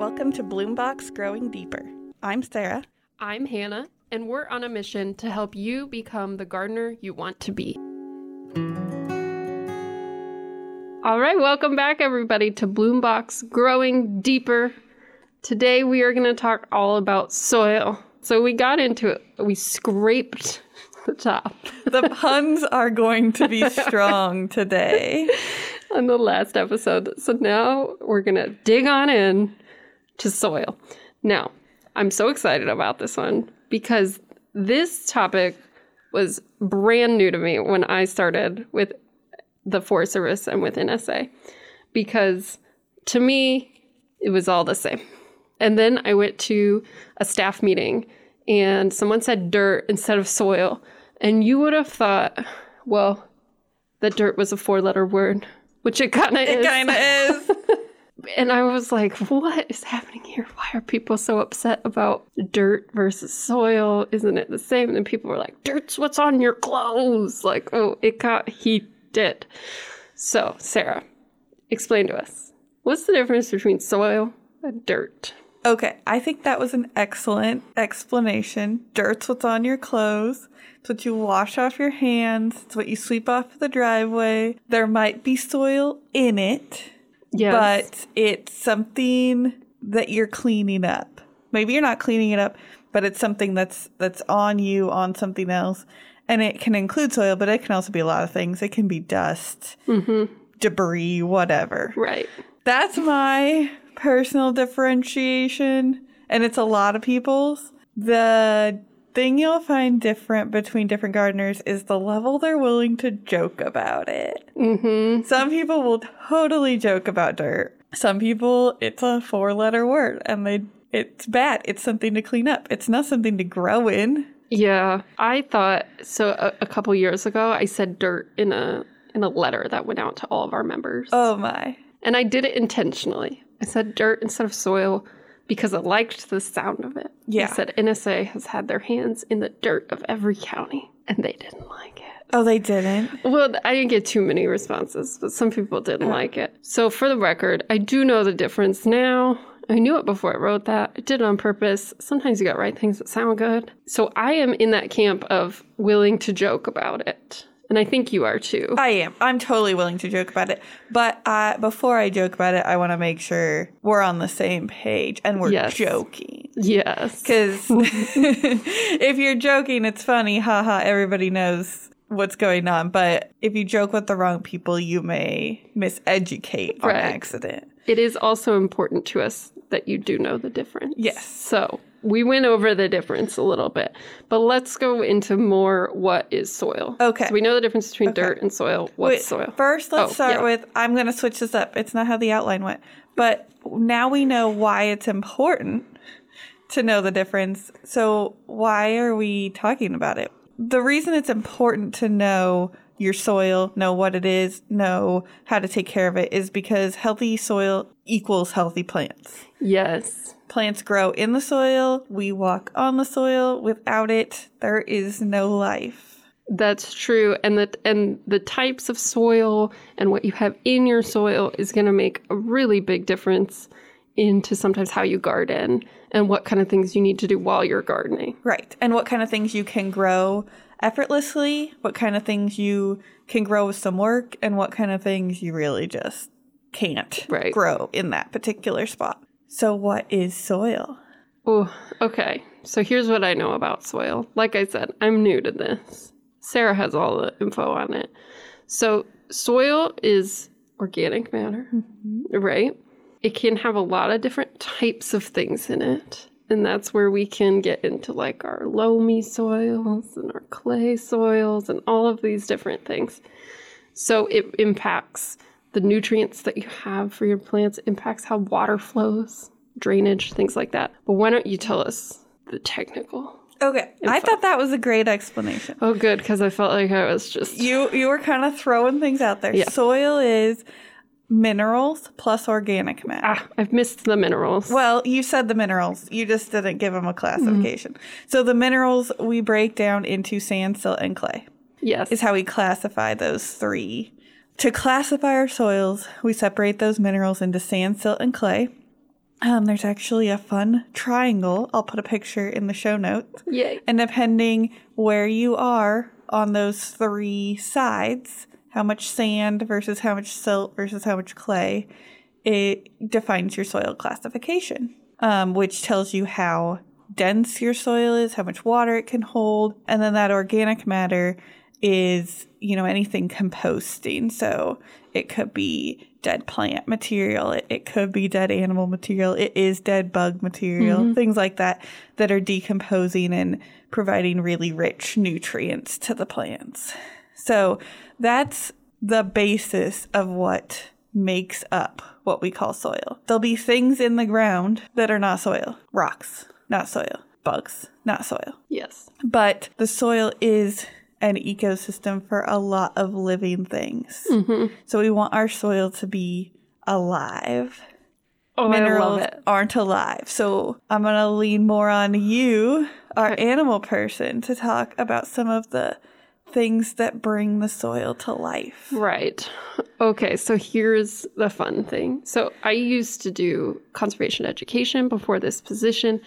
Welcome to Bloombox Growing Deeper. I'm Sarah. I'm Hannah, and we're on a mission to help you become the gardener you want to be. All right, welcome back, everybody, to Bloombox Growing Deeper. Today, we are going to talk all about soil. So, we got into it, we scraped the top The puns are going to be strong today. on the last episode. So, now we're going to dig on in to soil. Now, I'm so excited about this one because this topic was brand new to me when I started with the Forest Service and with NSA because to me, it was all the same. And then I went to a staff meeting and someone said dirt instead of soil. And you would have thought, well, that dirt was a four letter word, which it kind of It is. kind of is. And I was like, what is happening here? Why are people so upset about dirt versus soil? Isn't it the same? And people were like, dirt's what's on your clothes. Like, oh, it got heated. So, Sarah, explain to us what's the difference between soil and dirt? Okay, I think that was an excellent explanation. Dirt's what's on your clothes. It's what you wash off your hands. It's what you sweep off the driveway. There might be soil in it, Yes. but it's something that you're cleaning up. Maybe you're not cleaning it up, but it's something that's that's on you on something else. And it can include soil, but it can also be a lot of things. It can be dust, mm-hmm. debris, whatever. right. That's my personal differentiation, and it's a lot of people's. The thing you'll find different between different gardeners is the level they're willing to joke about it. Mm-hmm. Some people will totally joke about dirt. Some people, it's a four letter word and they it's bad. It's something to clean up. It's not something to grow in. Yeah, I thought so. A, a couple years ago, I said dirt in a in a letter that went out to all of our members. Oh my. And I did it intentionally. I said dirt instead of soil because I liked the sound of it. Yeah. I said NSA has had their hands in the dirt of every county, and they didn't like it. Oh, they didn't. Well, I didn't get too many responses, but some people didn't uh-huh. like it. So, for the record, I do know the difference now. I knew it before I wrote that. I did it on purpose. Sometimes you got to write things that sound good. So, I am in that camp of willing to joke about it. And I think you are too. I am. I'm totally willing to joke about it. But uh, before I joke about it, I want to make sure we're on the same page and we're Yes. joking. yes. Because if you're joking, it's funny. Haha, everybody knows what's going on. But if you joke with the wrong people, you may miseducate on Right. accident. It is also important to us that you do know the difference. Yes. So we went over the difference a little bit, but let's go into more what is soil. Okay. So we know the difference between dirt and soil. What's Wait, soil? First, let's Oh, start yeah. with I'm going to switch this up. It's not how the outline went. But now we know why it's important to know the difference. So, why are we talking about it? The reason it's important to know your soil, know what it is, know how to take care of it is because healthy soil equals healthy plants. Yes. Plants grow in the soil, we walk on the soil. Without it, there is no life. That's true. And the and the types of soil and what you have in your soil is going to make a really big difference into sometimes how you garden and what kind of things you need to do while you're gardening. Right. And what kind of things you can grow effortlessly, what kind of things you can grow with some work, and what kind of things you really just can't Right. grow in that particular spot. So, what is soil? Oh, okay. So here's what I know about soil. Like I said, I'm new to this. Sarah has all the info on it. So, soil is organic matter, mm-hmm. right? It can have a lot of different types of things in it. And that's where we can get into like our loamy soils and our clay soils and all of these different things. So, it impacts the nutrients that you have for your plants, impacts how water flows, drainage, things like that. But why don't you tell us the technical? Okay. I thought that was a great explanation. Oh, good, because I felt like I was just. You you were kind of throwing things out there. Yeah. Soil is minerals plus organic matter. Ah, I've missed the minerals. Well, you said the minerals. You just didn't give them a classification. So the minerals we break down into sand, silt, and clay. yes. is how we classify those three. To classify our soils, we separate those minerals into sand, silt, and clay. Um, there's actually a fun triangle. I'll put a picture in the show notes. Yay. And depending where you are on those three sides, how much sand versus how much silt versus how much clay, it defines your soil classification, um, which tells you how dense your soil is, how much water it can hold. And then that organic matter is, you know, anything composting. So it could be dead plant material, it, it could be dead animal material, it is dead bug material, mm-hmm. things like that that are decomposing and providing really rich nutrients to the plants. So that's the basis of what makes up what we call soil. There'll be things in the ground that are not soil, rocks, not soil, bugs, not soil. Yes. But the soil is an ecosystem for a lot of living things. Mm-hmm. So we want our soil to be alive. Oh, I Minerals love it. aren't alive. So I'm going to lean more on you, our animal person, to talk about some of the things that bring the soil to life. Right. Okay, so here's the fun thing. So I used to do conservation education before this position,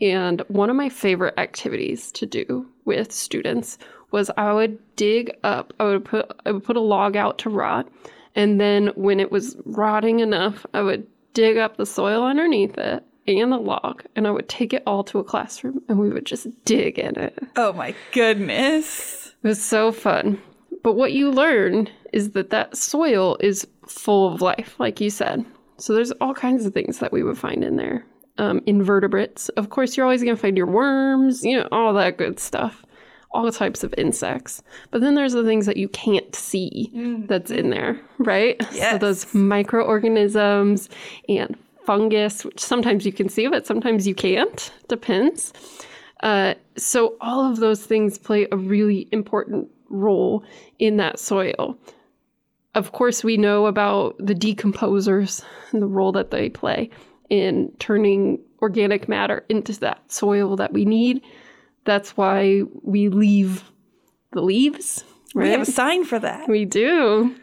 and one of my favorite activities to do with students was I would dig up, I would put I would put a log out to rot, and then when it was rotting enough, I would dig up the soil underneath it and the log, and I would take it all to a classroom and we would just dig in it. Oh my goodness. It was so fun. But what you learn is that that soil is full of life, like you said. So there's all kinds of things that we would find in there. Um, invertebrates. Of course, you're always going to find your worms, you know, all that good stuff. All types of insects. But then there's the things that you can't see that's in there, right? So those microorganisms and fungus, which sometimes you can see, but sometimes you can't. Depends. Uh, so all of those things play a really important role in that soil. Of course, we know about the decomposers and the role that they play in turning organic matter into that soil that we need. That's why we leave the leaves, right? We have a sign for that. We do.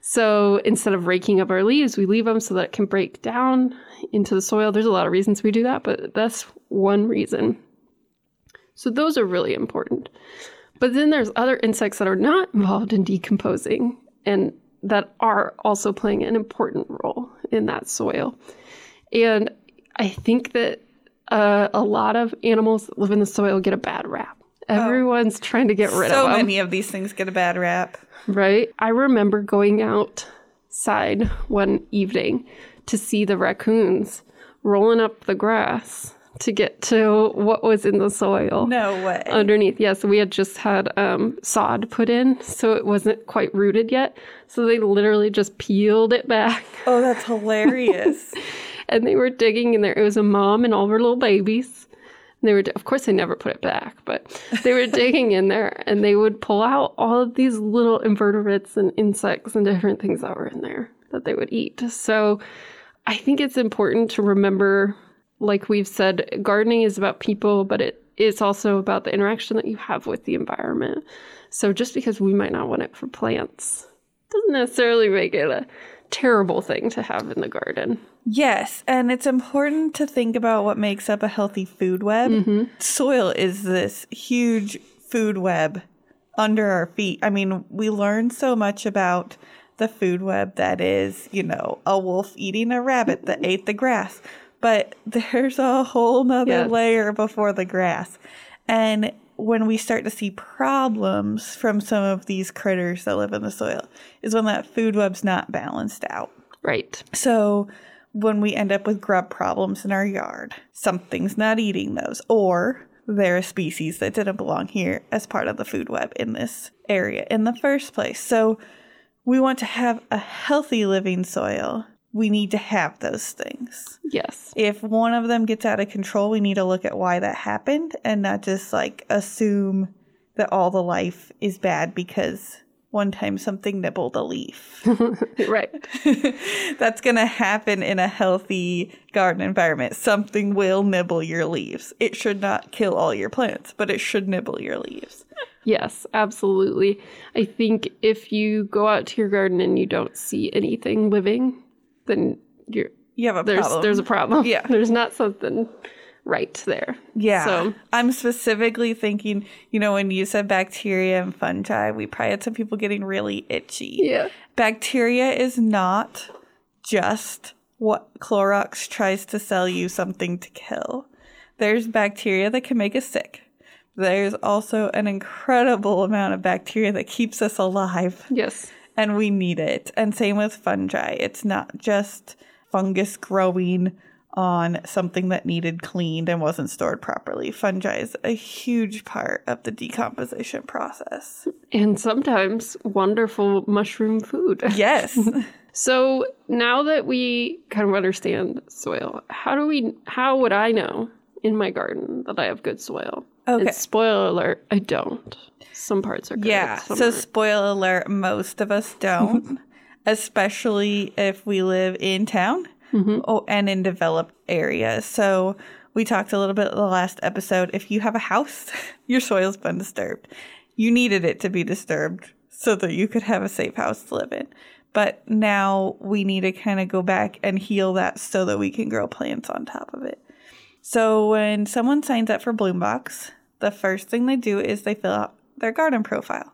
So instead of raking up our leaves, we leave them so that it can break down into the soil. There's a lot of reasons we do that, but that's one reason. So those are really important. But then there's other insects that are not involved in decomposing and that are also playing an important role in that soil. And I think that uh, a lot of animals that live in the soil get a bad rap. Everyone's trying to get rid so of them many of these things get a bad rap. right? I remember going outside one evening to see the raccoons rolling up the grass to get to what was in the soil No way. underneath. Yes, we had just had um, sod put in, so it wasn't quite rooted yet. So they literally just peeled it back oh, that's hilarious. and they were digging in there. It was a mom and all her little babies. And they were, of course, they never put it back, but they were digging in there, and they would pull out all of these little invertebrates and insects and different things that were in there that they would eat. So, I think it's important to remember, like we've said, gardening is about people, but it is also about the interaction that you have with the environment. So, just because we might not want it for plants doesn't necessarily make it a terrible thing to have in the garden. Yes, and it's important to think about what makes up a healthy food web. Mm-hmm. Soil is this huge food web under our feet. I mean, we learn so much about the food web that is, you know, a wolf eating a rabbit that ate the grass. But there's a whole nother Yeah. layer before the grass. And when we start to see problems from some of these critters that live in the soil, is when that food web's not balanced out. Right. So when we end up with grub problems in our yard, something's not eating those, or they're a species that didn't belong here as part of the food web in this area in the first place. So we want to have a healthy living soil. We need to have those things. Yes. If one of them gets out of control, we need to look at why that happened and not just like assume that all the life is bad because one time something nibbled a leaf. right. That's going to happen in a healthy garden environment. Something will nibble your leaves. It should not kill all your plants, but it should nibble your leaves. Yes, absolutely. I think if you go out to your garden and you don't see anything living, then you're you have a there's problem. there's a problem. Yeah. there's not something right there. Yeah. So I'm specifically thinking, you know, when you said bacteria and fungi, we probably had some people getting really itchy. yeah, Bacteria is not just what Clorox tries to sell you something to kill. There's bacteria that can make us sick. There's also an incredible amount of bacteria that keeps us alive, yes, and we need it. And same with fungi. It's not just fungus growing on something that needed cleaned and wasn't stored properly. Fungi is a huge part of the decomposition process. and sometimes wonderful mushroom food. Yes. So now that we kind of understand soil, how do we? How would I know in my garden that I have good soil? Okay. And spoiler alert: I don't. Some parts are good. Yeah. So, aren't. spoiler alert, most of us don't, especially if we live in town oh, and in developed areas. So, we talked a little bit in the last episode. If you have a house, your soil's been disturbed. You needed it to be disturbed so that you could have a safe house to live in. But now we need to kind of go back and heal that so that we can grow plants on top of it. So when someone signs up for Bloombox, the first thing they do is they fill out their garden profile.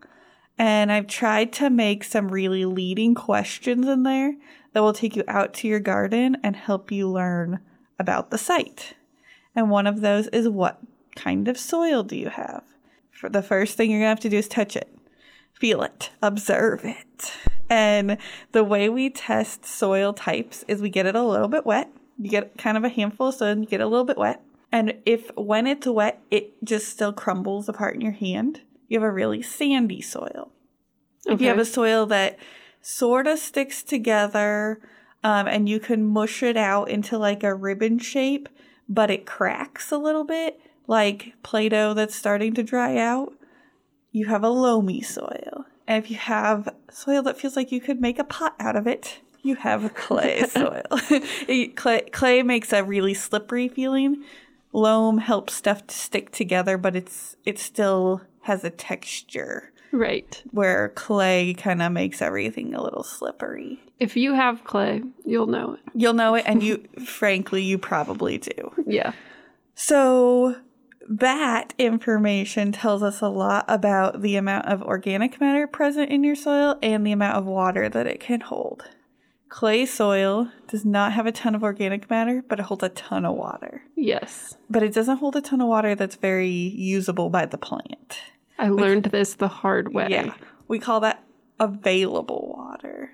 And I've tried to make some really leading questions in there that will take you out to your garden and help you learn about the site. And one of those is what kind of soil do you have? For the first thing you're going to have to do is touch it, feel it, observe it. And the way we test soil types is we get it a little bit wet. You get kind of a handful of and you get a little bit wet. And if when it's wet, it just still crumbles apart in your hand, you have a really sandy soil. If you have a soil that sort of sticks together um, and you can mush it out into like a ribbon shape, but it cracks a little bit, like Play Doh that's starting to dry out, you have a loamy soil. And if you have soil that feels like you could make a pot out of it, you have clay soil. It- clay, clay makes a really slippery feeling. Loam helps stuff to stick together, but it's it still has a texture right. where clay kind of makes everything a little slippery. If you have clay, you'll know it. You'll know it, and you, frankly, you probably do. Yeah. So, that information tells us a lot about the amount of organic matter present in your soil and the amount of water that it can hold. Clay soil does not have a ton of organic matter, but it holds a ton of water. Yes. But it doesn't hold a ton of water that's very usable by the plant. I learned this the hard way. Yeah. We call that available water.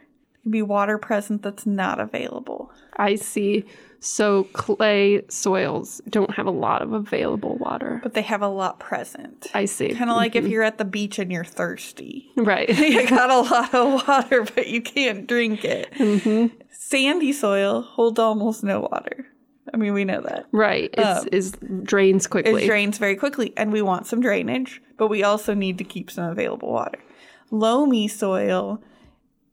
It can be water present that's not available. I see. So clay soils don't have a lot of available water. But they have a lot present. I see. Kind of like if you're at the beach and you're thirsty. Right. you got a lot of water, but you can't drink it. Sandy soil holds almost no water. I mean, we know that. right. It's, Um, is drains quickly. It drains very quickly, and we want some drainage, but we also need to keep some available water. Loamy soil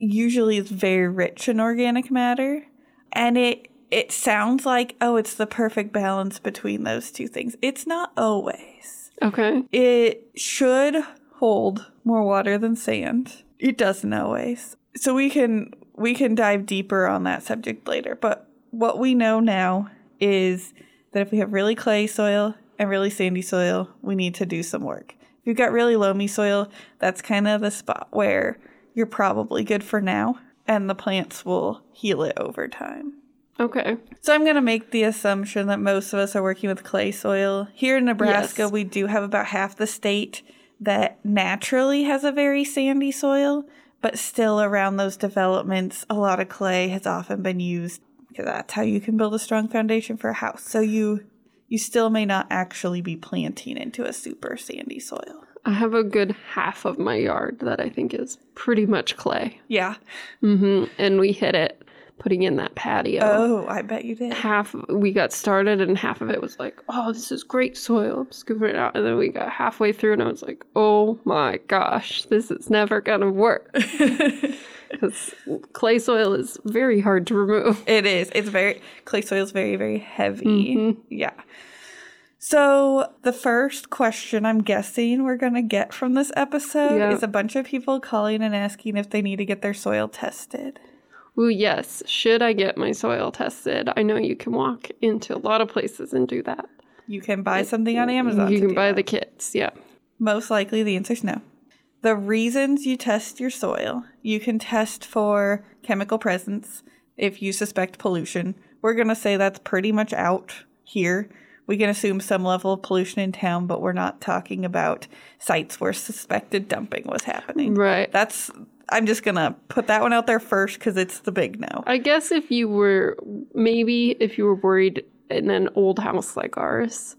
usually is very rich in organic matter, and it it sounds like oh, it's the perfect balance between those two things. It's not always. okay. It should hold more water than sand. It doesn't always. So we can we can dive deeper on that subject later. But what we know now is that if we have really clay soil and really sandy soil, we need to do some work. If you've got really loamy soil, that's kind of the spot where you're probably good for now, and the plants will heal it over time. Okay. So I'm going to make the assumption that most of us are working with clay soil. Here in Nebraska, Yes. we do have about half the state that naturally has a very sandy soil, but still around those developments, a lot of clay has often been used because that's how you can build a strong foundation for a house. So you you still may not actually be planting into a super sandy soil. I have a good half of my yard that I think is pretty much clay. Yeah. Mm-hmm. And we hit it putting in that patio. Oh, I bet you did. Half we got started and half of it was like, oh, this is great soil. I'm scooping it out. And then we got halfway through and I was like, oh my gosh, this is never gonna work. Because clay soil is very hard to remove. It is. It's very clay soil is very very heavy. Yeah. So the first question I'm guessing we're gonna get from this episode Yeah. is a bunch of people calling and asking if they need to get their soil tested. Ooh, yes. Should I get my soil tested? I know you can walk into a lot of places and do that. You can buy something on Amazon. you to can buy that. the kits. Yeah. Most likely, the answer is no. The reasons you test your soil, you can test for chemical presence if you suspect pollution. We're going to say that's pretty much out here. We can assume some level of pollution in town, but we're not talking about sites where suspected dumping was happening. Right. That's, I'm just going to put that one out there first because it's the big no. I guess if you were maybe if you were worried in an old house like ours,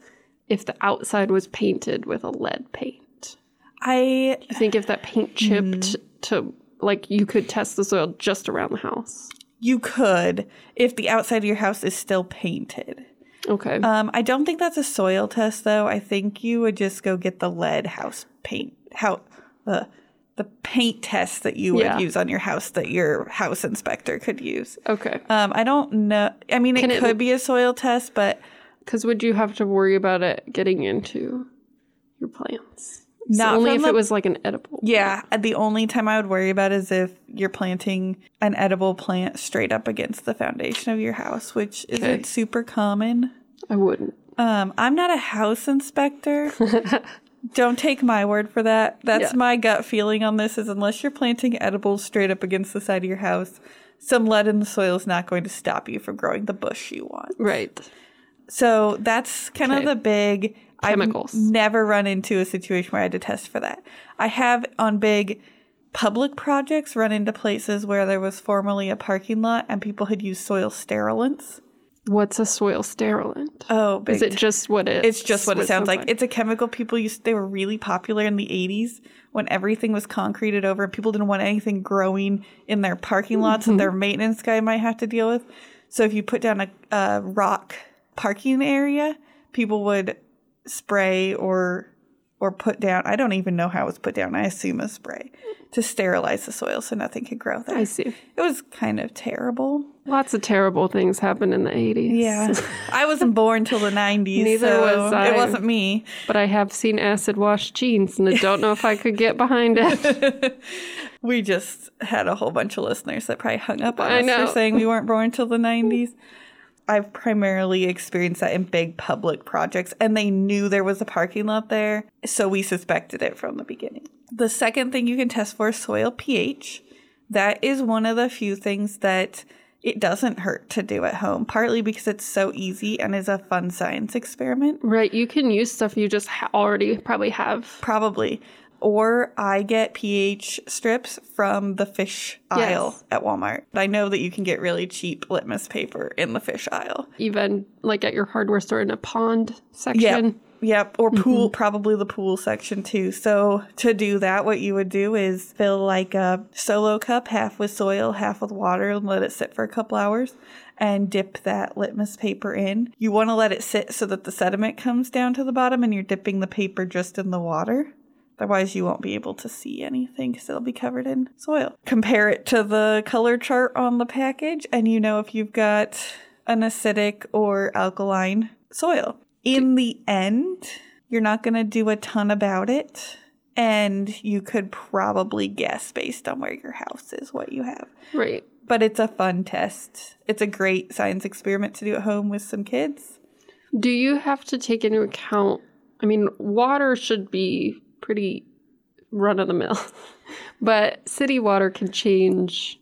if the outside was painted with a lead paint. I, I think if that paint chipped mm. to like you could test the soil just around the house. you could if the outside of your house is still painted. Okay. Um, I don't think that's a soil test though. I think you would just go get the lead house paint how the the paint test that you would Yeah. use on your house that your house inspector could use. okay. Um, I don't know. I mean, Can it it- could be a soil test, but Because would you have to worry about it getting into your plants? Not only if the- it was like an edible. yeah, the only time I would worry about is if you're planting an edible plant straight up against the foundation of your house, which isn't super common. I wouldn't. Um, I'm not a house inspector. Don't take my word for that. That's Yeah. my gut feeling on this is unless you're planting edibles straight up against the side of your house, some lead in the soil is not going to stop you from growing the bush you want. Right. So that's kind Okay. of the big Chemicals. I've never run into a situation where I had to test for that. I have on big public projects run into places where there was formerly a parking lot and people had used soil sterilants. What's a soil sterilant? Oh, Is it just what it? It's just what it sounds like. like? It's a chemical people used. They were really popular in the 80s when everything was concreted over and people didn't want anything growing in their parking lots that their mm-hmm. maintenance guy might have to deal with. So if you put down a, a rock parking area, people would spray or or put down. I don't even know how it was put down. I assume a spray to sterilize the soil so nothing could grow there. I see. It was kind of terrible. Lots of terrible things happened in the 80s. Yeah, I wasn't born till the 90s. Neither so was I. It wasn't me. But I have seen acid wash jeans and I don't know if I could get behind it. We just had a whole bunch of listeners that probably hung up on I us know. for saying we weren't born till the 90s. I've primarily experienced that in big public projects, and they knew there was a parking lot there, so we suspected it from the beginning. The second thing you can test for is soil pH. That is one of the few things that it doesn't hurt to do at home, partly because it's so easy and is a fun science experiment. right. You can use stuff you just ha- already probably have. Probably. Or I get pH strips from the fish aisle Yes. at Walmart. I know that you can get really cheap litmus paper in the fish aisle. Even like at your hardware store in a pond Yep. section. Yep. Or mm-hmm. pool, probably the pool section too. So to do that, what you would do is fill like a solo cup, half with soil, half with water, and let it sit for a couple hours and dip that litmus paper in. You want to let it sit so that the sediment comes down to the bottom and you're dipping the paper just in the water. Otherwise, you won't be able to see anything because it'll be covered in soil. Compare it to the color chart on the package, and you know if you've got an acidic or alkaline soil. In the end, you're not going to do a ton about it, and you could probably guess based on where your house is what you have. Right. But it's a fun test. It's a great science experiment to do at home with some kids. Do you have to take into account? I mean, water should be pretty run of the mill, but city water can change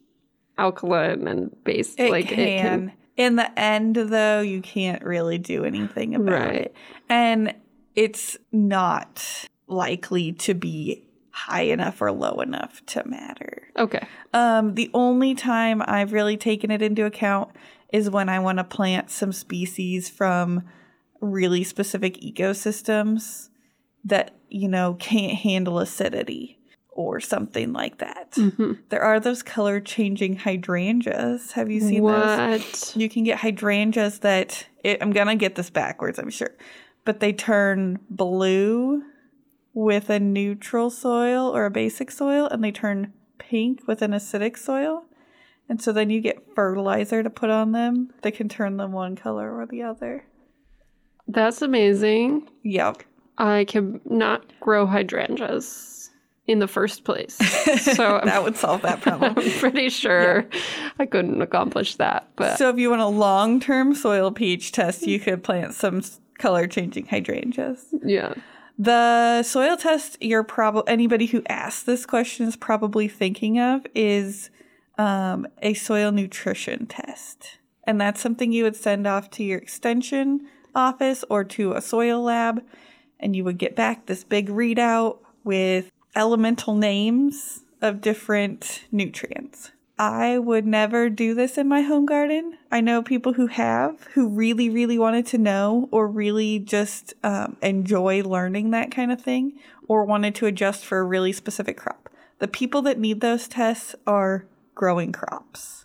alkaline and base. It like can. it can. In the end, though, you can't really do anything about Right. it. And it's not likely to be high enough or low enough to matter. Okay. Um, the only time I've really taken it into account is when I want to plant some species from really specific ecosystems that, you know, can't handle acidity or something like that. Mm-hmm. There are those color changing hydrangeas. Have you seen those? You can get hydrangeas that it, I'm gonna get this backwards, I'm sure, but they turn blue with a neutral soil or a basic soil, and they turn pink with an acidic soil. And so then you get fertilizer to put on them that can turn them one color or the other. That's amazing. Yep. I can not grow hydrangeas in the first place. So That would solve that problem. I'm pretty sure I couldn't accomplish that. But So if you want a long-term soil pH test, you could plant some color-changing hydrangeas. yeah. The soil test you're probably anybody who asks this question is probably thinking of is um, a soil nutrition test, and that's something you would send off to your extension office or to a soil lab, and you would get back this big readout with elemental names of different nutrients. I would never do this in my home garden. I know people who have, who really, really wanted to know or really just um, enjoy learning that kind of thing or wanted to adjust for a really specific crop. The people that need those tests are growing crops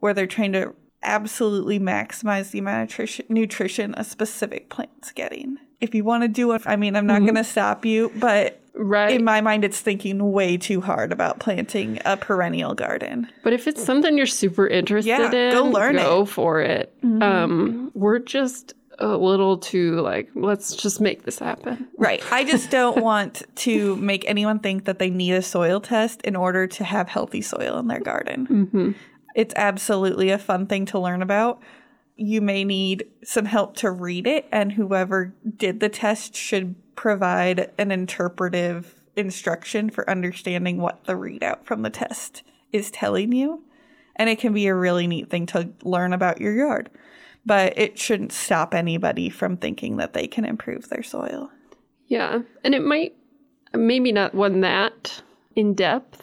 where they're trying to absolutely maximize the amount of nutrition, nutrition a specific plant's getting. If you want to do it, I mean, I'm not going to stop you, but Right. in my mind, it's thinking way too hard about planting a perennial garden. But if it's something you're super interested Yeah, in, go learn Mm-hmm. go for it. Um, we're just a little too like, let's just make this happen. Right. I just don't want to make anyone think that they need a soil test in order to have healthy soil in their garden. Mm-hmm. It's absolutely a fun thing to learn about. You may need some help to read it, and whoever did the test should provide an interpretive instruction for understanding what the readout from the test is telling you. And it can be a really neat thing to learn about your yard, but it shouldn't stop anybody from thinking that they can improve their soil. Yeah, and it might maybe not one that in depth,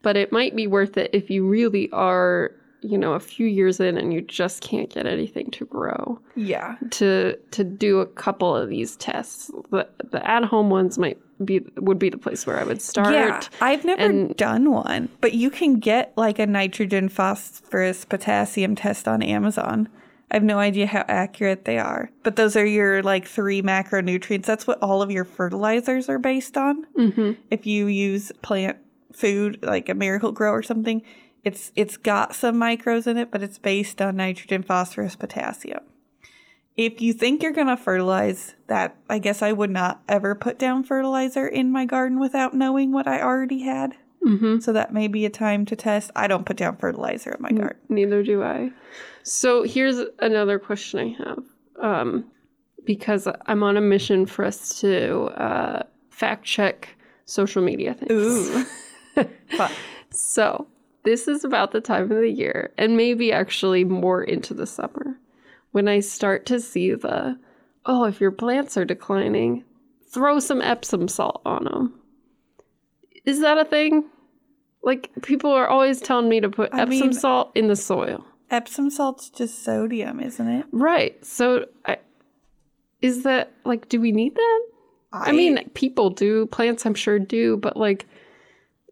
but it might be worth it if you really are, you know, a few years in and you just can't get anything to grow. Yeah. To to do a couple of these tests. The the at home ones might be would be the place where I would start. Yeah, I've never and- done one, but you can get like a nitrogen, phosphorus, potassium test on Amazon. I have no idea how accurate they are, but those are your like three macronutrients. That's what all of your fertilizers are based on. Mm-hmm. If you use plant food like a Miracle-Gro or something, it's it's got some micros in it, but it's based on nitrogen, phosphorus, potassium. If you think you're gonna fertilize that, I guess I would not ever put down fertilizer in my garden without knowing what I already had. Mm-hmm. So that may be a time to test. I don't put down fertilizer in my garden. Neither do I. So here's another question I have. Um, because I'm on a mission for us to uh, fact check social media things. Ooh. So this is about the time of the year, and maybe actually more into the summer, when I start to see the, oh, if your plants are declining, throw some Epsom salt on them. Is that a thing? Like people are always telling me to put I Epsom mean- salt in the soil. Epsom salt's just sodium, isn't it? Right. So I, is that like do we need that? I, mean, people do, plants I'm sure do, but like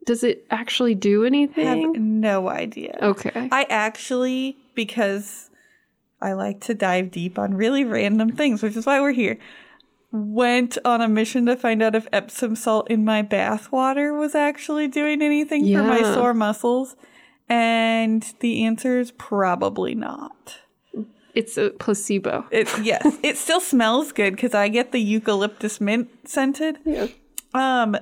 does it actually do anything? have no idea. Okay. I actually, because I like to dive deep on really random things, which is why we're here, went on a mission to find out if Epsom salt in my bath water was actually doing anything for my sore muscles. And the answer is probably not. It's a placebo. It, yes, it still smells good because I get the eucalyptus mint scented. Yeah. Um,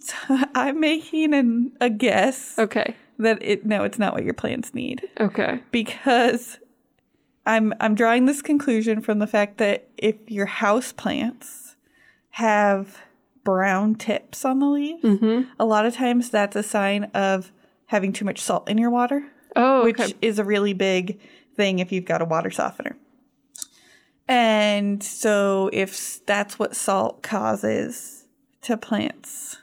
I'm making an, a guess Okay. that it no, it's not what your plants need Okay. because I'm I'm drawing this conclusion from the fact that if your house plants have brown tips on the leaves, Mm-hmm. a lot of times that's a sign of having too much salt in your water, Oh, which is a really big thing if you've got a water softener. And so if that's what salt causes to plants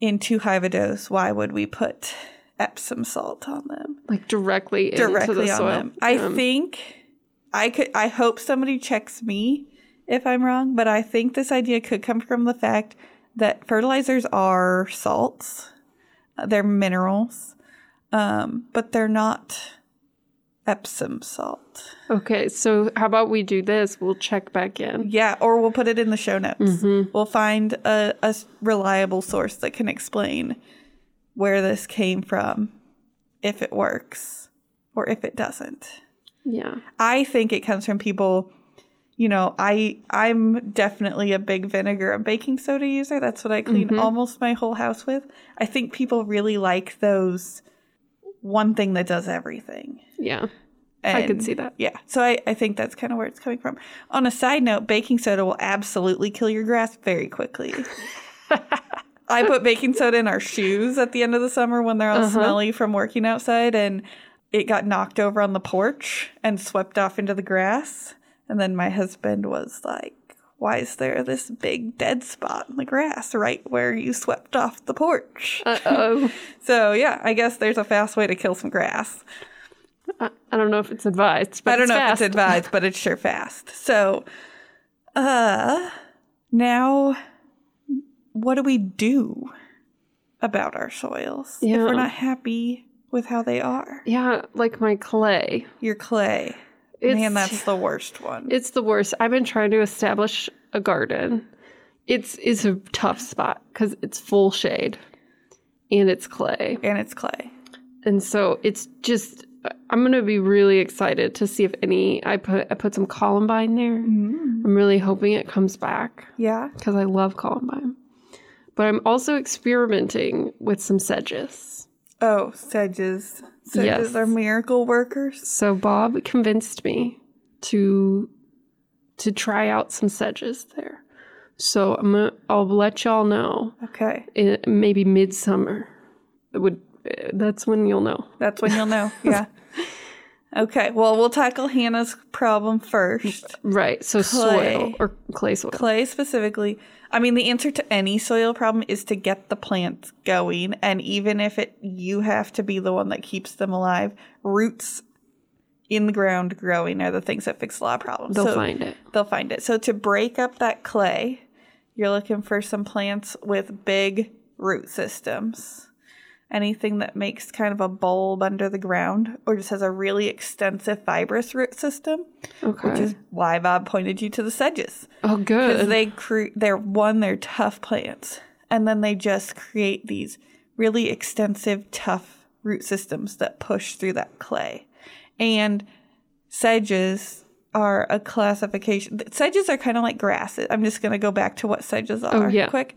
in too high of a dose, why would we put Epsom salt on them? Like directly, into directly the on soil. them. I Um, think I could. I hope somebody checks me if I'm wrong, but I think this idea could come from the fact that fertilizers are salts. They're minerals, um, but they're not Epsom salt. Okay, so how about we do this? We'll check back in. Yeah, or we'll put it in the show notes. Mm-hmm. We'll find a reliable source that can explain where this came from, if it works, or if it doesn't. Yeah. I think it comes from people. You know, I I'm definitely a big vinegar and baking soda user. That's what I clean almost my whole house with. I think people really like those one thing that does everything. Yeah. I can see that. Yeah. So I, I think that's kind of where it's coming from. On a side note, baking soda will absolutely kill your grass very quickly. I put baking soda in our shoes at the end of the summer when they're all Uh-huh. smelly from working outside, and it got knocked over on the porch and swept off into the grass. And then my husband was like, Why is there this big dead spot in the grass right where you swept off the porch? Uh oh. So, yeah, I guess there's a fast way to kill some grass. I, I don't know if it's advised, but I don't know fast. if it's advised, but it's sure fast. So, uh, now what do we do about our soils if we're not happy with how they are? Yeah, like my clay. Your clay, It's man, that's the worst one. it's the worst. I've been trying to establish a garden. It's it's a tough spot because it's full shade, and it's clay, and it's clay. and so it's just. I'm gonna be really excited to see if any. I put I put some columbine there. Mm. I'm really hoping it comes back Yeah. because I love columbine. But I'm also experimenting with some sedges. Oh, sedges. Sedges Yes. are miracle workers. So Bob convinced me to to try out some sedges there. So I'm gonna, I'll let y'all know Okay. maybe midsummer. It would that's when you'll know. That's when you'll know. Yeah. Okay. Well, we'll tackle Hannah's problem first. Right. So Clay. soil or clay soil. clay specifically i mean the answer to any soil problem is to get the plants going and even if it you have to be the one that keeps them alive roots in the ground growing are the things that fix a lot of problems They'll So find it. they'll find it so to break up that clay you're looking for some plants with big root systems anything that makes kind of a bulb under the ground or just has a really extensive fibrous root system Okay. which is why bob pointed you to the sedges oh, because good. they cre- they're one they're tough plants and then they just create these really extensive tough root systems that push through that clay and sedges are a classification sedges are kind of like grasses i'm just going to go back to what sedges oh, are Oh, yeah. quick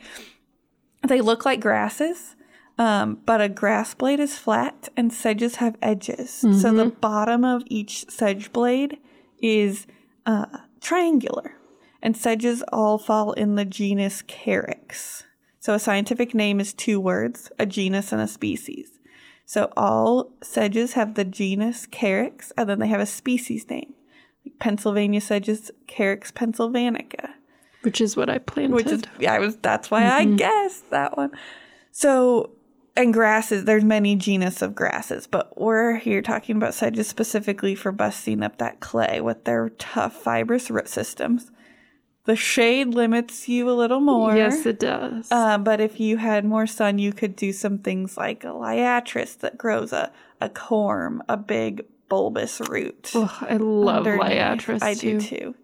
they look like grasses um, but a grass blade is flat and sedges have edges so Mm-hmm. the bottom of each sedge blade is uh, triangular and sedges all fall in the genus Carex. So a scientific name is two words, a genus and a species. So all sedges have the genus Carex, and then they have a species name. Like Pennsylvania sedges, Carex pennsylvanica Which is what I planted. which is yeah, I was that's why I guessed that one. So and grasses, there's many genus of grasses, but we're here talking about sedges specifically for busting up that clay with their tough fibrous root systems. The shade limits you a little more. yes, it does. Uh, but if you had more sun, you could do some things like a liatris that grows a, a corm, a big bulbous root Ugh, I love underneath. liatris I too. do too.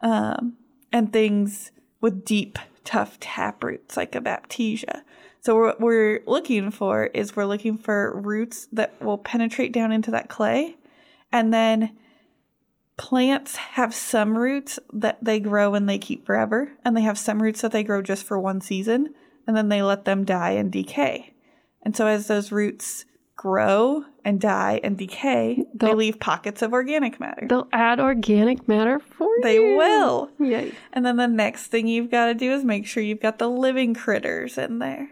Um, and things with deep, tough tap roots like a baptisia. So what we're looking for is we're looking for roots that will penetrate down into that clay, and then plants have some roots that they grow and they keep forever, and they have some roots that they grow just for one season, and then they let them die and decay. And so as those roots grow and die and decay, they They'll- leave pockets of organic matter. They'll add organic matter for They you. They will. Yay. And then the next thing you've got to do is make sure you've got the living critters in there.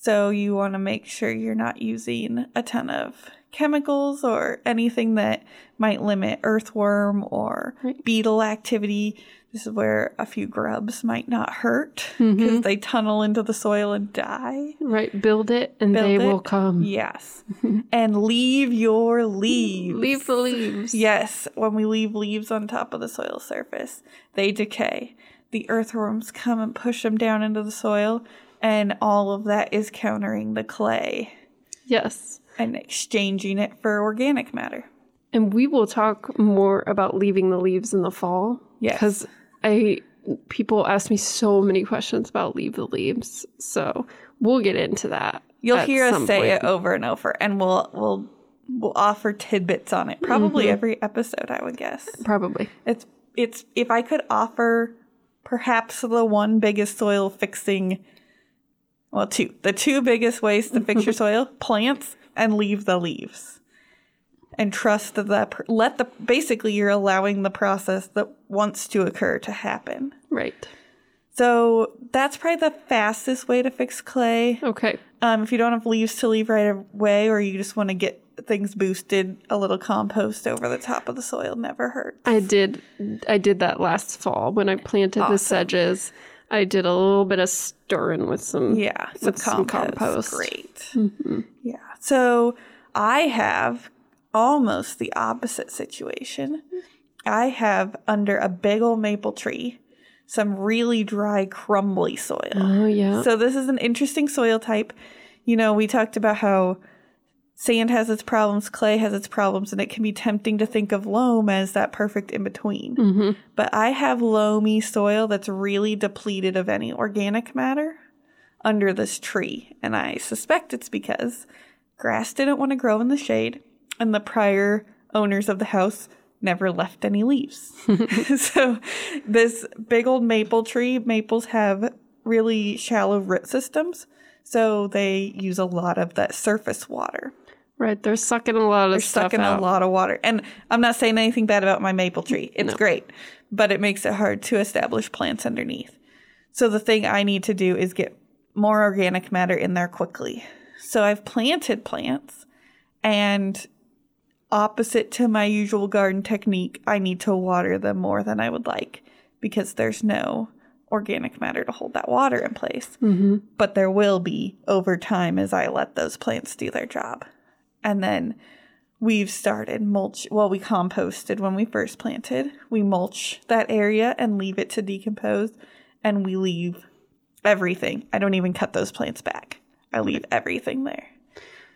So you want to make sure you're not using a ton of chemicals or anything that might limit earthworm or Right. beetle activity. This is where a few grubs might not hurt Mm-hmm. because they tunnel into the soil and die. Right, build it and Build they it. will come. Yes. and leave your leaves. Leave the leaves. Yes, when we leave leaves on top of the soil surface, they decay. The earthworms come and push them down into the soil, and all of that is countering the clay Yes. and exchanging it for organic matter. And we will talk more about leaving the leaves in the fall. Yes. Because I people ask me so many questions about leave the leaves. So we'll get into that. You'll hear us say point. it over and over, and we'll we'll we'll offer tidbits on it. Probably Mm-hmm. every episode, I would guess. Probably. It's it's if I could offer perhaps the one biggest soil fixing well two the two biggest ways to fix your soil plants and leave the leaves and trust that let the basically you're allowing the process that wants to occur to happen Right. so that's probably the fastest way to fix clay Okay. um, if you don't have leaves to leave right away or you just want to get things boosted a little compost over the top of the soil never hurts I did I did that last fall when I planted the sedges. I did a little bit of stirring with some Yeah, some with some compost. compost. Great. Mm-hmm. Yeah. So I have almost the opposite situation. I have under a big old maple tree some really dry, crumbly soil. Oh yeah. So this is an interesting soil type. You know, we talked about how sand has its problems, clay has its problems, and it can be tempting to think of loam as that perfect in between. hmm But I have loamy soil that's really depleted of any organic matter under this tree. And I suspect it's because grass didn't want to grow in the shade, and the prior owners of the house never left any leaves. so, this big old maple tree, maples have really shallow root systems. So, they use a lot of that surface water. Right. They're sucking a lot of They're stuff sucking out. a lot of water. And I'm not saying anything bad about my maple tree. It's No. great, but it makes it hard to establish plants underneath. So the thing I need to do is get more organic matter in there quickly. So I've planted plants and opposite to my usual garden technique, I need to water them more than I would like because there's no organic matter to hold that water in place. hmm But there will be over time as I let those plants do their job. And then we've started mulch. Well, we composted when we first planted. We mulch that area and leave it to decompose. And we leave everything. I don't even cut those plants back. I leave everything there.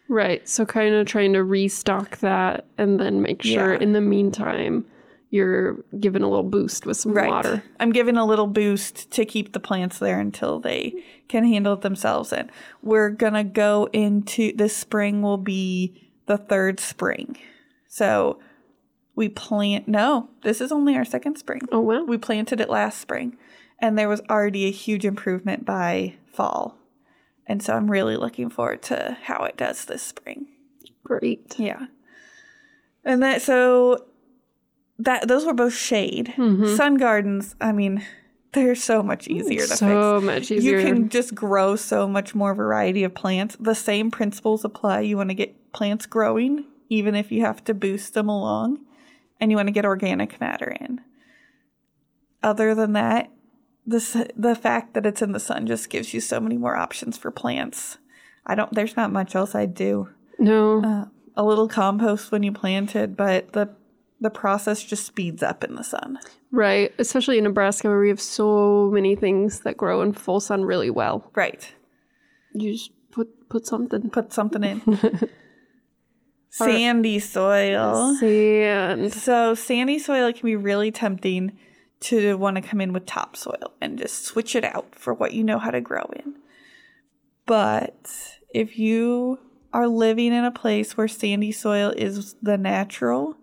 Right. So kind of trying to restock that and then make sure Yeah. in the meantime you're given a little boost with some water. I'm giving a little boost to keep the plants there until they can handle it themselves. And we're going to go into this spring, will be the third spring. So we plant, no, this is only our second spring. Oh wow. We planted it last spring, and there was already a huge improvement by fall. And so I'm really looking forward to how it does this spring. Great. Yeah. And that so that those were both shade. Mhm. Sun gardens, I mean, they're so much easier to so fix. much easier. You can just grow so much more variety of plants. The same principles apply. You want to get plants growing, even if you have to boost them along, and you want to get organic matter in. Other than that, the the fact that it's in the sun just gives you so many more options for plants. I don't. There's not much else I'd do no. uh, a little compost when you planted, but the the process just speeds up in the sun. right. Especially in Nebraska where we have so many things that grow in full sun really well. Right. You just put put something. Put something in. sandy soil. Sand. So sandy soil it can be really tempting to want to come in with topsoil and just switch it out for what you know how to grow in. But if you are living in a place where sandy soil is the natural,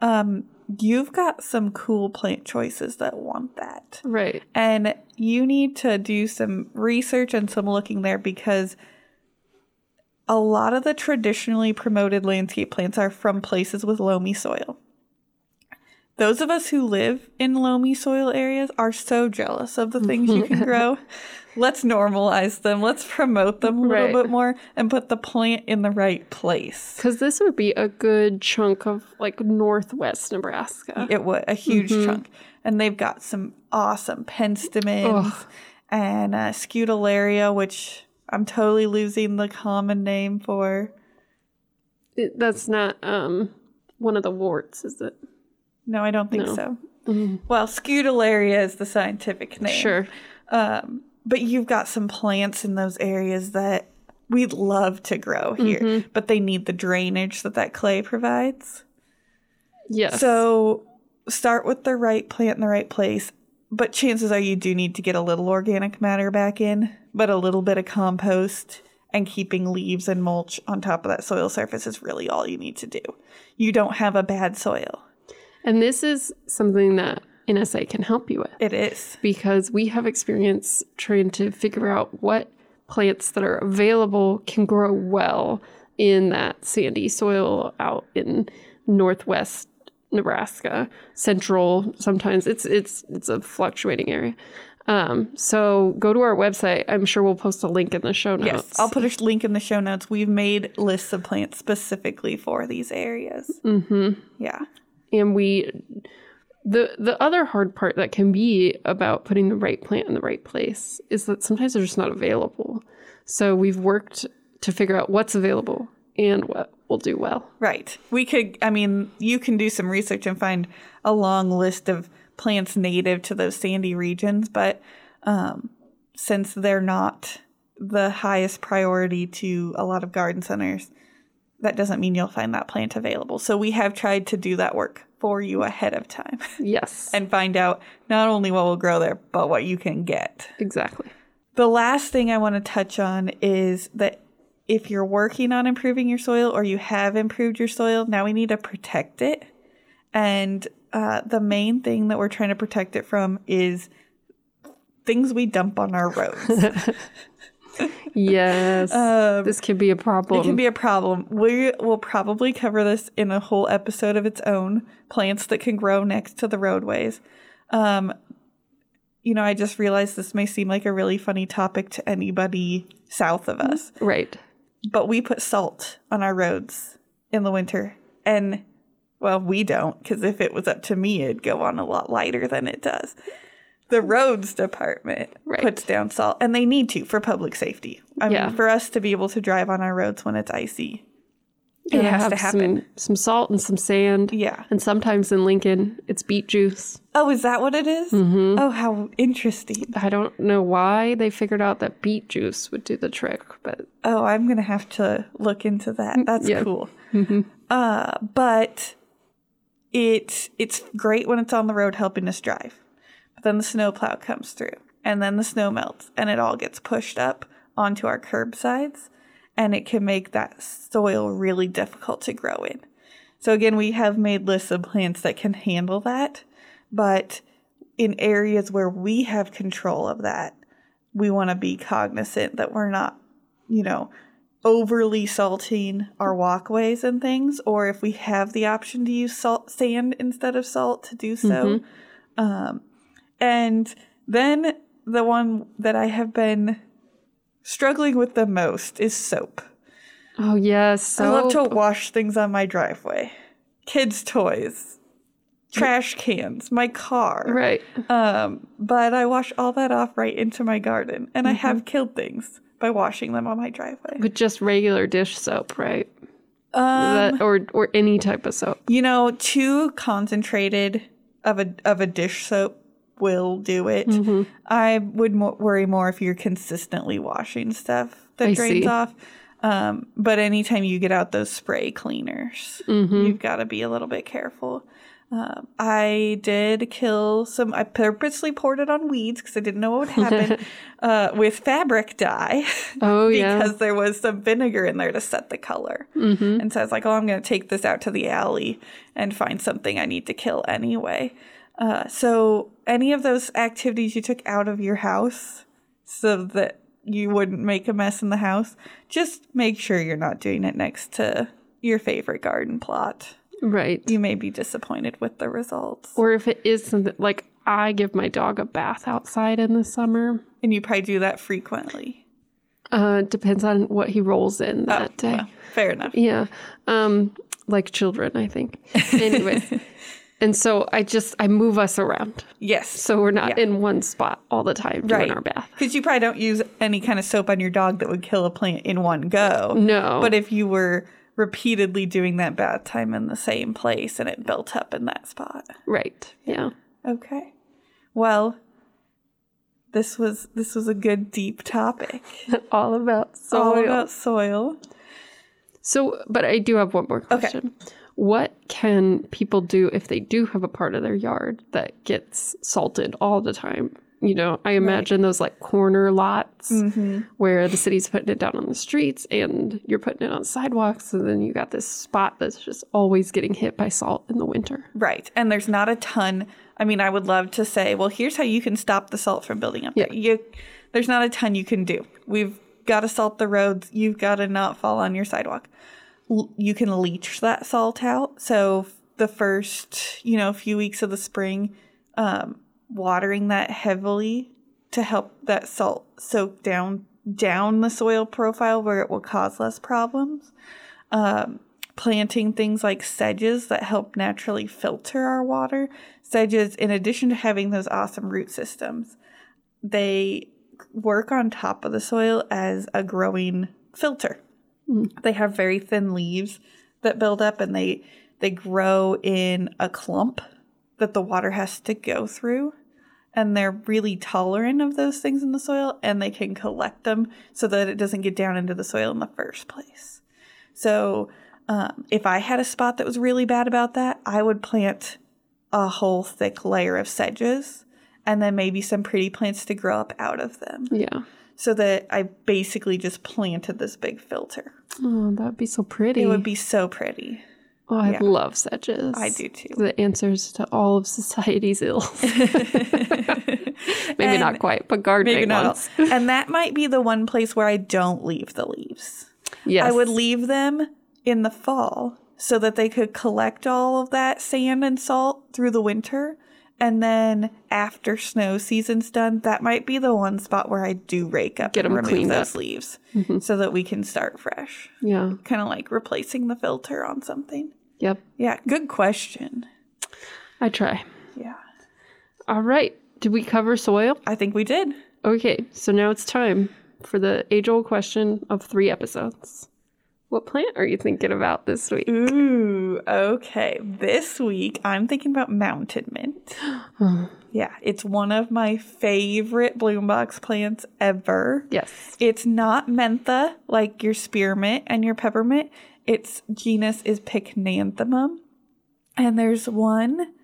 um, you've got some cool plant choices that want that. Right. And you need to do some research and some looking there because a lot of the traditionally promoted landscape plants are from places with loamy soil. Those of us who live in loamy soil areas are so jealous of the things you can grow. Let's normalize them. Let's promote them a little Right. bit more and put the plant in the right place. Because this would be a good chunk of like northwest Nebraska. It would a huge chunk, and they've got some awesome penstemons Ugh. and uh, scutellaria, which I'm totally losing the common name for. It- that's not um one of the warts, is it? No, I don't think No. so. Mhm. Well, Scutellaria is the scientific name. Sure. Um, but you've got some plants in those areas that we'd love to grow here, Mm-hmm. but they need the drainage that that clay provides. Yes. So start with the right plant in the right place. But chances are you do need to get a little organic matter back in, but a little bit of compost and keeping leaves and mulch on top of that soil surface is really all you need to do. You don't have a bad soil. And this is something that NSA can help you with It is. because we have experience trying to figure out what plants that are available can grow well in that sandy soil out in northwest Nebraska, central. Sometimes it's it's it's a fluctuating area. Um, so go to our website. I'm sure we'll post a link in the show notes. Yes, I'll put a link in the show notes. We've made lists of plants specifically for these areas. Mm-hmm. Yeah. And we the the other hard part that can be about putting the right plant in the right place is that sometimes they're just not available. So we've worked to figure out what's available and what will do well. Right. We could, I mean, you can do some research and find a long list of plants native to those sandy regions, but um, since they're not the highest priority to a lot of garden centers, that doesn't mean you'll find that plant available. So we have tried to do that work for you ahead of time Yes. and find out not only what will grow there, but what you can get. exactly. The last thing I want to touch on is that if you're working on improving your soil or you have improved your soil, now we need to protect it. And uh, the main thing that we're trying to protect it from is things we dump on our roads. Yes. this can be a problem. Um, it can be a problem. We will probably cover this in a whole episode of its own plants that can grow next to the roadways. Um, you know, I just realized this may seem like a really funny topic to anybody south of us. right. but we put salt on our roads in the winter and well we don't because if it was up to me it'd go on a lot lighter than it does the roads department Right. puts down salt and they need to for public safety i Yeah. mean for us to be able to drive on our roads when it's icy it has have to happen some some salt and some sand. yeah And sometimes in Lincoln, it's beet juice. oh is that what it is? Mm-hmm. oh how interesting I don't know why they figured out that beet juice would do the trick, but Oh, I'm gonna have to look into that. That's Yeah. cool. Uh, but it it's great when it's on the road helping us drive. But then the snowplow comes through, and then the snow melts, and it all gets pushed up onto our curbsides, and it can make that soil really difficult to grow in. So again, we have made lists of plants that can handle that, but in areas where we have control of that, we want to be cognizant that we're not, you know, overly salting our walkways and things, or if we have the option to use salt sand instead of salt to do so. Um, and then the one that I have been struggling with the most is soap. oh yes, I love to wash things on my driveway, kids' toys, trash cans, my car. Right. Um, but I wash all that off right into my garden, and I have killed things by washing them on my driveway. With just regular dish soap, right? Um, that, or or any type of soap. you know, too concentrated of a of a dish soap will do it. Mm-hmm. I would mo- worry more if you're consistently washing stuff that I drains see. off. Um, but anytime you get out those spray cleaners, Mm-hmm. you've got to be a little bit careful. Um, I did kill some. I purposely poured it on weeds because I didn't know what would happen uh, with fabric dye. Oh yeah. because there was some vinegar in there to set the color. Mm-hmm. And so I was like, oh, I'm going to take this out to the alley and find something I need to kill anyway. Uh, so, any of those activities you took out of your house so that you wouldn't make a mess in the house, just make sure you're not doing it next to your favorite garden plot. Right. You may be disappointed with the results. Or if it is something like I give my dog a bath outside in the summer. And you probably do that frequently. Uh, depends on what he rolls in that day. Well, fair enough. Yeah. Um, like children, I think. Anyways. And so I just I move us around. Yes. So we're not Yeah. in one spot all the time doing Right. our bath. Because you probably don't use any kind of soap on your dog that would kill a plant in one go. No. But if you were repeatedly doing that bath time in the same place and it built up in that spot. Right. Yeah. Okay. Well, this was this was a good deep topic. all about soil. All about soil. So, but I do have one more question. What can people do if they do have a part of their yard that gets salted all the time? You know, I imagine those like corner lots Mm-hmm. where the city's putting it down on the streets and you're putting it on sidewalks, and then you got this spot that's just always getting hit by salt in the winter. Right. And there's not a ton. I mean, I would love to say, well, here's how you can stop the salt from building up Yeah. You there's not a ton you can do. We've got to salt the roads. You've got to not fall on your sidewalk. You can leach that salt out. So the first, you know, few weeks of the spring, um, watering that heavily to help that salt soak down down the soil profile where it will cause less problems. Um, planting things like sedges that help naturally filter our water. Sedges, in addition to having those awesome root systems, they work on top of the soil as a growing filter. They have very thin leaves that build up and they they grow in a clump that the water has to go through and they're really tolerant of those things in the soil and they can collect them so that it doesn't get down into the soil in the first place. So, um, if I had a spot that was really bad about that, I would plant a whole thick layer of sedges and then maybe some pretty plants to grow up out of them Yeah. so that I basically just planted this big filter. Oh, that'd be so pretty. It would be so pretty. Oh, I yeah. love sedges. I do too. The answers to all of society's ills. Maybe And not quite, but gardening Maybe not. ones. and that might be the one place where I don't leave the leaves. Yes. I would leave them in the fall so that they could collect all of that sand and salt through the winter. And then after snow season's done, that might be the one spot where I do rake up Get and 'em remove those up. Mm-hmm. leaves so that we can start fresh. Yeah. Kind of like replacing the filter on something. Yep. Yeah, good question. I try. Yeah, All right. Did we cover soil? I think we did. Okay. So now it's time for the age old question of three episodes. What plant are you thinking about this week? Ooh, okay. This week I'm thinking about mountain mint. yeah, it's one of my favorite bloom box plants ever. Yes. It's not mentha like your spearmint and your peppermint. Its genus is Pycnanthemum. And there's one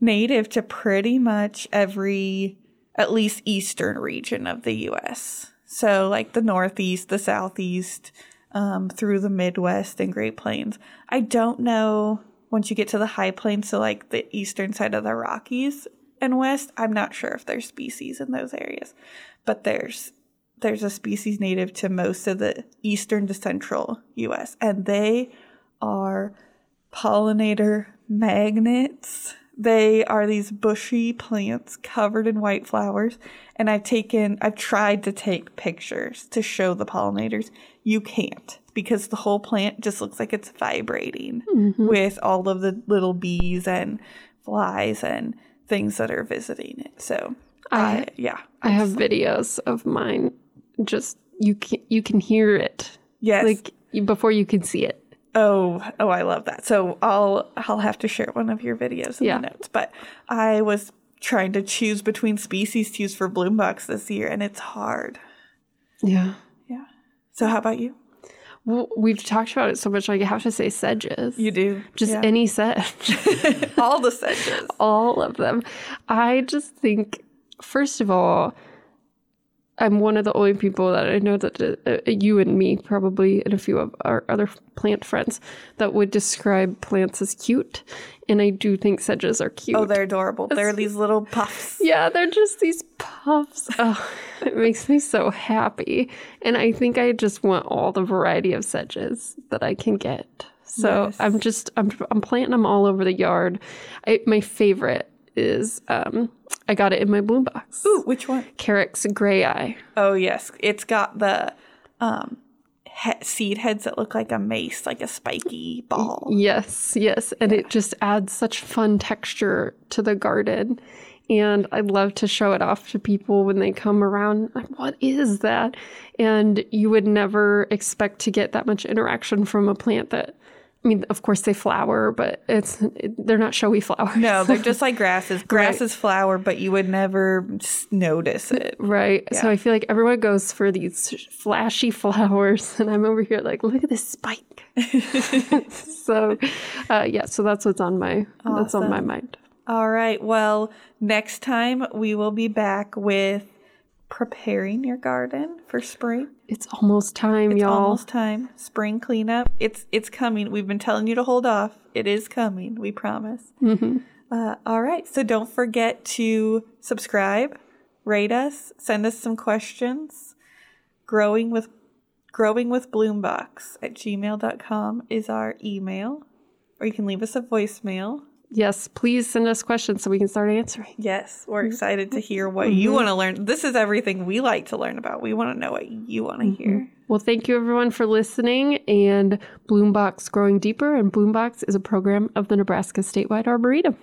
native to pretty much every, at least eastern region of the US. So, like the Northeast, the Southeast, um, through the Midwest and Great Plains. I don't know once you get to the high plains, so like the eastern side of the Rockies and West, I'm not sure if there's species in those areas, but there's there's a species native to most of the eastern to central US, and they are pollinator magnets. They are these bushy plants covered in white flowers. And I've taken, I've tried to take pictures to show the pollinators. You can't because the whole plant just looks like it's vibrating mm-hmm. with all of the little bees and flies and things that are visiting it. So, I- I, yeah. I have videos of mine. Just you can you can hear it Yes. like before you can see it. Oh, oh, I love that. So I'll I'll have to share one of your videos in Yeah. the notes. But I was trying to choose between species to use for bloom box this year, and it's hard. Yeah. Yeah. So how about you? Well, we've talked about it so much. I have to say sedges. You do just Yeah. any sedge. all the sedges. all of them. I just think, first of all, I'm one of the only people that I know that uh, uh, you and me, probably, and a few of our other plant friends, that would describe plants as cute. And I do think sedges are cute. Oh, they're adorable. They're these little puffs. yeah, they're just these puffs. Oh, it makes me so happy. And I think I just want all the variety of sedges that I can get. So Yes. I'm just I'm I'm planting them all over the yard. I, my favorite is um I got it in my bloom box. Ooh, which one? Carex grayi. Oh yes, it's got the um he- seed heads that look like a mace, like a spiky ball. Yes, yes, and it just adds such fun texture to the garden. And I'd love to show it off to people when they come around. Like, what is that? And you would never expect to get that much interaction from a plant that, I mean, of course they flower, but it's they're not showy flowers. No, they're just like grasses. Grasses flower, but you would never notice it. Right. So I feel like everyone goes for these flashy flowers, and I'm over here like, look at this spike. so, uh, yeah. So that's what's on my that's on my mind. All right. Well, next time we will be back with preparing your garden for spring. It's almost time, It's y'all. almost time. Spring cleanup. It's it's coming. We've been telling you to hold off. It is coming. We promise. Uh, all right. So don't forget to subscribe, rate us, send us some questions. growing with growing with bloombox at gmail.com is our email or you can leave us a voicemail Yes, please send us questions so we can start answering. yes we're mm-hmm. excited to hear what you mm-hmm. want to learn this is everything we like to learn about we want to know what you want to mm-hmm. hear Well, thank you everyone for listening. And Bloombox Growing Deeper and Bloombox is a program of the Nebraska Statewide Arboretum.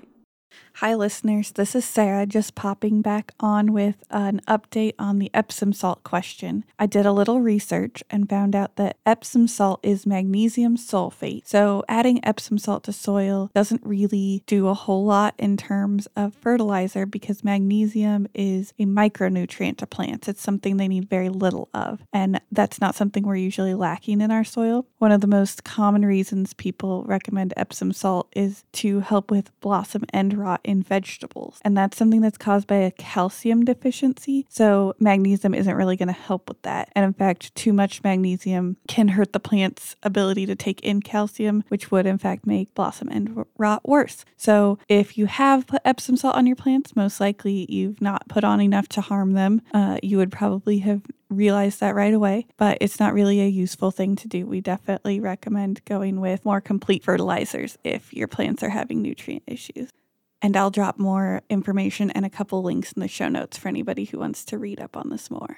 Hi, listeners. This is Sarah just popping back on with an update on the Epsom salt question. I did a little research and found out that Epsom salt is magnesium sulfate. So, adding Epsom salt to soil doesn't really do a whole lot in terms of fertilizer because magnesium is a micronutrient to plants. It's something they need very little of. And that's not something we're usually lacking in our soil. One of the most common reasons people recommend Epsom salt is to help with blossom end rot in vegetables. And that's something that's caused by a calcium deficiency. So magnesium isn't really going to help with that. And in fact, too much magnesium can hurt the plant's ability to take in calcium, which would in fact make blossom end rot worse. So if you have put Epsom salt on your plants, most likely you've not put on enough to harm them. Uh, you would probably have realized that right away, but it's not really a useful thing to do. We definitely recommend going with more complete fertilizers if your plants are having nutrient issues. And I'll drop more information and a couple links in the show notes for anybody who wants to read up on this more.